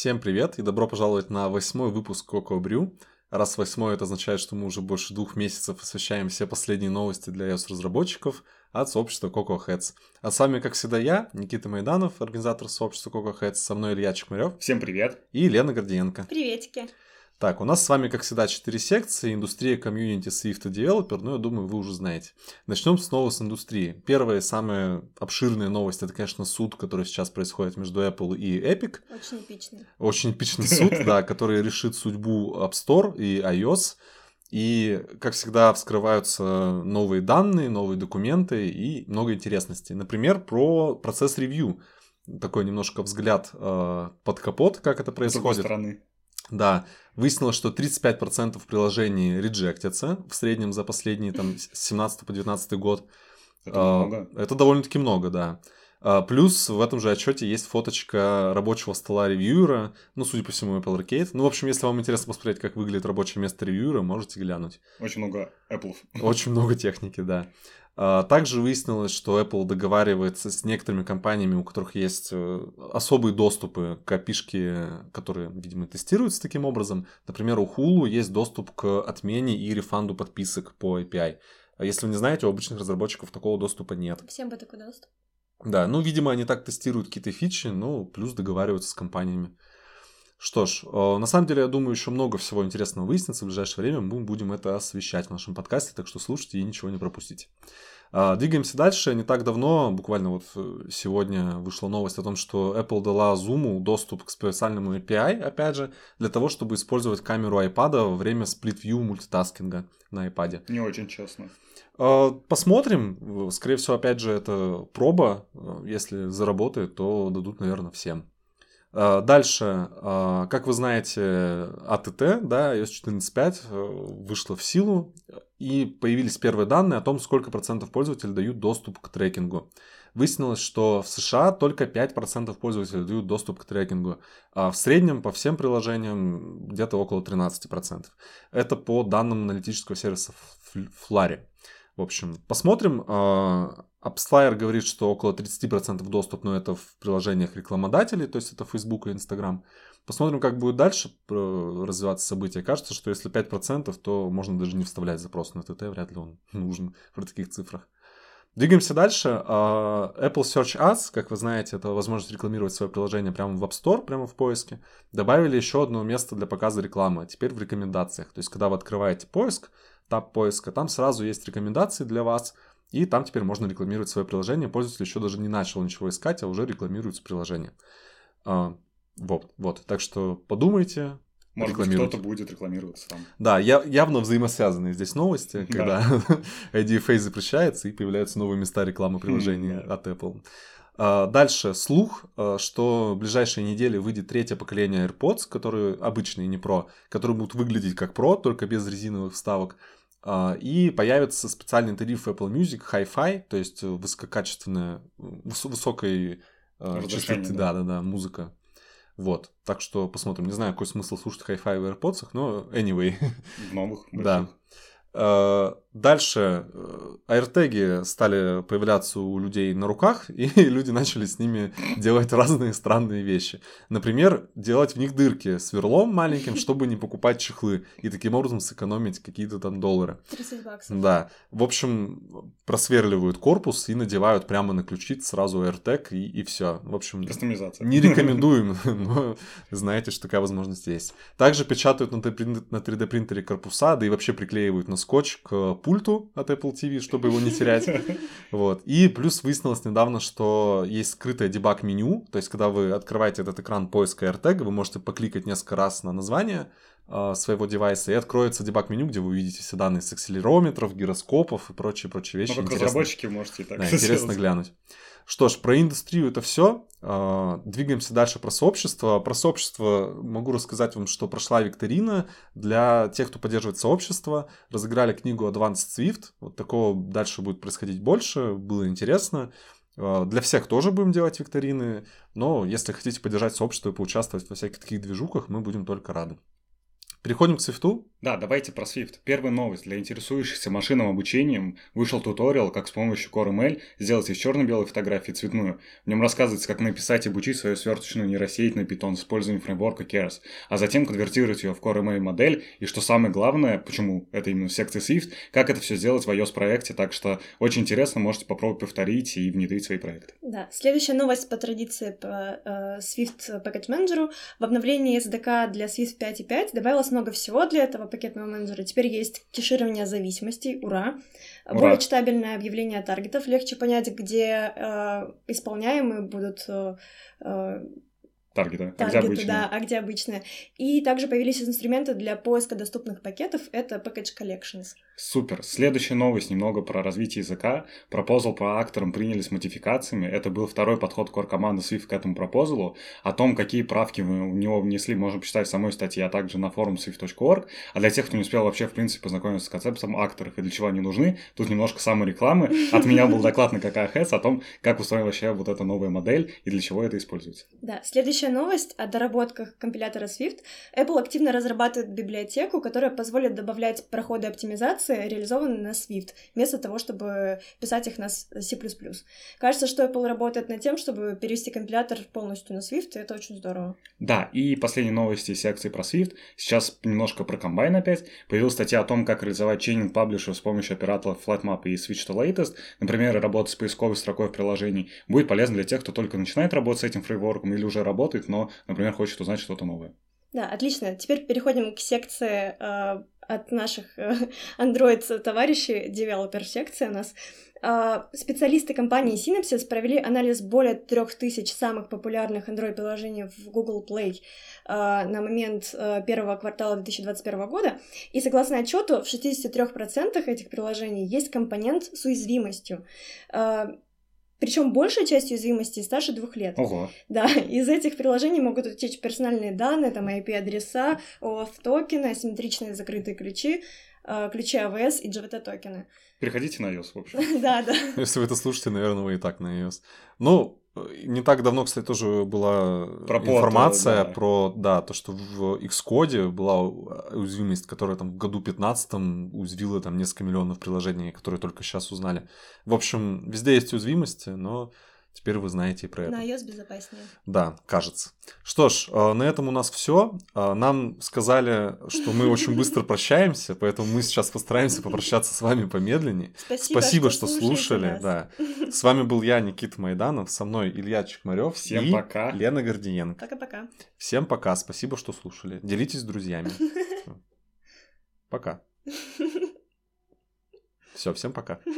Всем привет и добро пожаловать на восьмой выпуск Coco Brew. Раз восьмой, это означает, что мы уже больше двух месяцев освещаем все последние новости для iOS-разработчиков от сообщества Coco Heads. А с вами, как всегда, я, Никита Майданов, организатор сообщества Coco Heads, со мной Илья Чекмарев. Всем привет. И Лена Гордиенко. Приветики. Так, у нас с вами, как всегда, четыре секции. Индустрия, комьюнити, Swift и Developer. Ну, я думаю, вы уже знаете. Начнем снова с индустрии. Первая, самая обширная новость, это, конечно, суд, который сейчас происходит между Apple и Epic. Очень эпичный. Очень эпичный суд, да, который решит судьбу App Store и iOS. И, как всегда, вскрываются новые данные, новые документы и много интересностей. Например, про процесс ревью. Такой немножко взгляд э, под капот, как это происходит. С стороны. Да, выяснилось, что 35% приложений реджектятся в среднем за последние там, с 17 по 19 год. Это много. Это довольно-таки много, да. А, плюс в этом же отчете есть фоточка рабочего стола ревьюера, ну, судя по всему, Apple Arcade. Ну, в общем, если вам интересно посмотреть, как выглядит рабочее место ревьюера, можете глянуть. Очень много Apple. Очень много техники, да. А, также выяснилось, что Apple договаривается с некоторыми компаниями, у которых есть э, особые доступы к api которые, видимо, тестируются таким образом. Например, у Hulu есть доступ к отмене и рефанду подписок по API. А если вы не знаете, у обычных разработчиков такого доступа нет. Всем бы такой доступ. Да, ну, видимо, они так тестируют какие-то фичи, ну, плюс договариваются с компаниями. Что ж, э, на самом деле, я думаю, еще много всего интересного выяснится в ближайшее время. Мы будем это освещать в нашем подкасте, так что слушайте и ничего не пропустите. А, двигаемся дальше. Не так давно, буквально вот э, сегодня вышла новость о том, что Apple дала Zoom доступ к специальному API, опять же, для того, чтобы использовать камеру iPad во время split-view мультитаскинга на iPad. Не очень честно. Посмотрим. Скорее всего, опять же, это проба. Если заработает, то дадут, наверное, всем. А, дальше, а, как вы знаете, АТТ, да, iOS 14.5 э, вышла в силу, и появились первые данные о том, сколько процентов пользователей дают доступ к трекингу. Выяснилось, что в США только 5% пользователей дают доступ к трекингу, а в среднем по всем приложениям где-то около 13%. Это по данным аналитического сервиса Flurry. В общем, посмотрим. А, AppsFlyer говорит, что около 30% доступ, но это в приложениях рекламодателей, то есть это Facebook и Instagram. Посмотрим, как будет дальше развиваться события. Кажется, что если 5%, то можно даже не вставлять запрос на ТТ, вряд ли он нужен при таких цифрах. Двигаемся дальше. А, Apple Search Ads, как вы знаете, это возможность рекламировать свое приложение прямо в App Store, прямо в поиске. Добавили еще одно место для показа рекламы, теперь в рекомендациях. То есть, когда вы открываете поиск, таб поиска, там сразу есть рекомендации для вас, и там теперь можно рекламировать свое приложение. Пользователь еще даже не начал ничего искать, а уже рекламируется приложение. А, вот, вот. Так что подумайте, может быть, кто-то будет рекламироваться там. Да, я, явно взаимосвязанные здесь новости, когда да. IDFA запрещается и появляются новые места рекламы приложений от Apple. А, дальше слух, а, что в ближайшие недели выйдет третье поколение AirPods, которые обычные, не Pro, которые будут выглядеть как Pro, только без резиновых вставок. А, и появится специальный тариф Apple Music Hi-Fi, то есть высококачественная, выс- высокой частоты, да, да, да, музыка. Вот, так что посмотрим. Не знаю, какой смысл слушать Hi-Fi в AirPods, но anyway. В новых. Да. Э, дальше э, стали появляться у людей на руках, и люди начали с ними делать разные странные вещи. Например, делать в них дырки сверлом маленьким, чтобы не покупать чехлы, и таким образом сэкономить какие-то там доллары. 30 баксов. Да. В общем, просверливают корпус и надевают прямо на ключиц сразу AirTag, и, и все. В общем, Кастомизация. не рекомендуем, но знаете, что такая возможность есть. Также печатают на 3D принтере корпуса, да и вообще приклеивают на скотч к пульту от Apple TV, чтобы его не терять. Вот. И плюс выяснилось недавно, что есть скрытое дебаг-меню, то есть когда вы открываете этот экран поиска AirTag, вы можете покликать несколько раз на название своего девайса, и откроется дебаг-меню, где вы увидите все данные с акселерометров, гироскопов и прочие-прочие вещи. Ну, как разработчики можете так Да, интересно глянуть. Что ж, про индустрию это все. А, двигаемся дальше про сообщество. Про сообщество могу рассказать вам, что прошла викторина для тех, кто поддерживает сообщество. Разыграли книгу Advanced Swift. Вот такого дальше будет происходить больше. Было интересно. А, для всех тоже будем делать викторины. Но если хотите поддержать сообщество и поучаствовать во всяких таких движухах, мы будем только рады. Переходим к Свифту. Да, давайте про Swift. Первая новость. Для интересующихся машинным обучением вышел туториал, как с помощью CoreML сделать из черно-белой фотографии цветную. В нем рассказывается, как написать и обучить свою сверточную нейросеть на Python с использованием фреймворка Keras, а затем конвертировать ее в CoreML модель. И что самое главное, почему это именно в секции Swift, как это все сделать в iOS-проекте. Так что очень интересно, можете попробовать повторить и внедрить свои проекты. Да, следующая новость по традиции по э, Swift Package Manager. В обновлении SDK для Swift 5.5 добавилось много всего для этого пакетного менеджера. Теперь есть кеширование зависимостей, ура. ура. Более читабельное объявление таргетов, легче понять, где э, исполняемые будут э, э таргета, таргеты, а где обычные. да, а где обычные. И также появились инструменты для поиска доступных пакетов, это Package Collections. Супер. Следующая новость немного про развитие языка. Пропозал по акторам приняли с модификациями. Это был второй подход core команды Swift к этому пропозалу. О том, какие правки вы в него внесли, можно почитать в самой статье, а также на форум swift.org. А для тех, кто не успел вообще, в принципе, познакомиться с концептом акторов и для чего они нужны, тут немножко саморекламы. От меня был доклад на ККХС о том, как устроена вообще вот эта новая модель и для чего это используется. Да, следующая новость о доработках компилятора Swift. Apple активно разрабатывает библиотеку, которая позволит добавлять проходы оптимизации операции реализованы на Swift, вместо того, чтобы писать их на C++. Кажется, что Apple работает над тем, чтобы перевести компилятор полностью на Swift, и это очень здорово. Да, и последние новости из секции про Swift. Сейчас немножко про комбайн опять. Появилась статья о том, как реализовать чейнинг паблишера с помощью операторов FlatMap и Switch to Latest. Например, работа с поисковой строкой в приложении. Будет полезно для тех, кто только начинает работать с этим фреймворком или уже работает, но, например, хочет узнать что-то новое. Да, отлично. Теперь переходим к секции э, от наших э, Android-товарищей, девелопер секция у нас. Э, специалисты компании Synopsys провели анализ более 3000 самых популярных Android-приложений в Google Play э, на момент э, первого квартала 2021 года. И согласно отчету, в 63% этих приложений есть компонент с уязвимостью. Причем большая часть уязвимости старше двух лет. Ого. Да, из этих приложений могут утечь персональные данные, там IP-адреса, OAuth-токены, асимметричные закрытые ключи, э, ключи AWS и JVT-токены. Переходите на iOS, в общем. Да, да. Если вы это слушаете, наверное, вы и так на iOS. Ну, не так давно, кстати, тоже была про информация да. про, да, то, что в Xcode была уязвимость, которая там в году 15 уязвила там несколько миллионов приложений, которые только сейчас узнали. В общем, везде есть уязвимости, но Теперь вы знаете и про это. На iOS безопаснее. Да, кажется. Что ж, э, на этом у нас все. Э, нам сказали, что мы очень быстро прощаемся, поэтому мы сейчас постараемся попрощаться с вами помедленнее. Спасибо, Спасибо что, что слушали. Да. С вами был я, Никита Майданов, со мной Илья Чекмарев Всем и пока. Лена Гордиенко. Пока-пока. Всем пока, спасибо, что слушали. Делитесь с друзьями. Пока. Все, всем пока.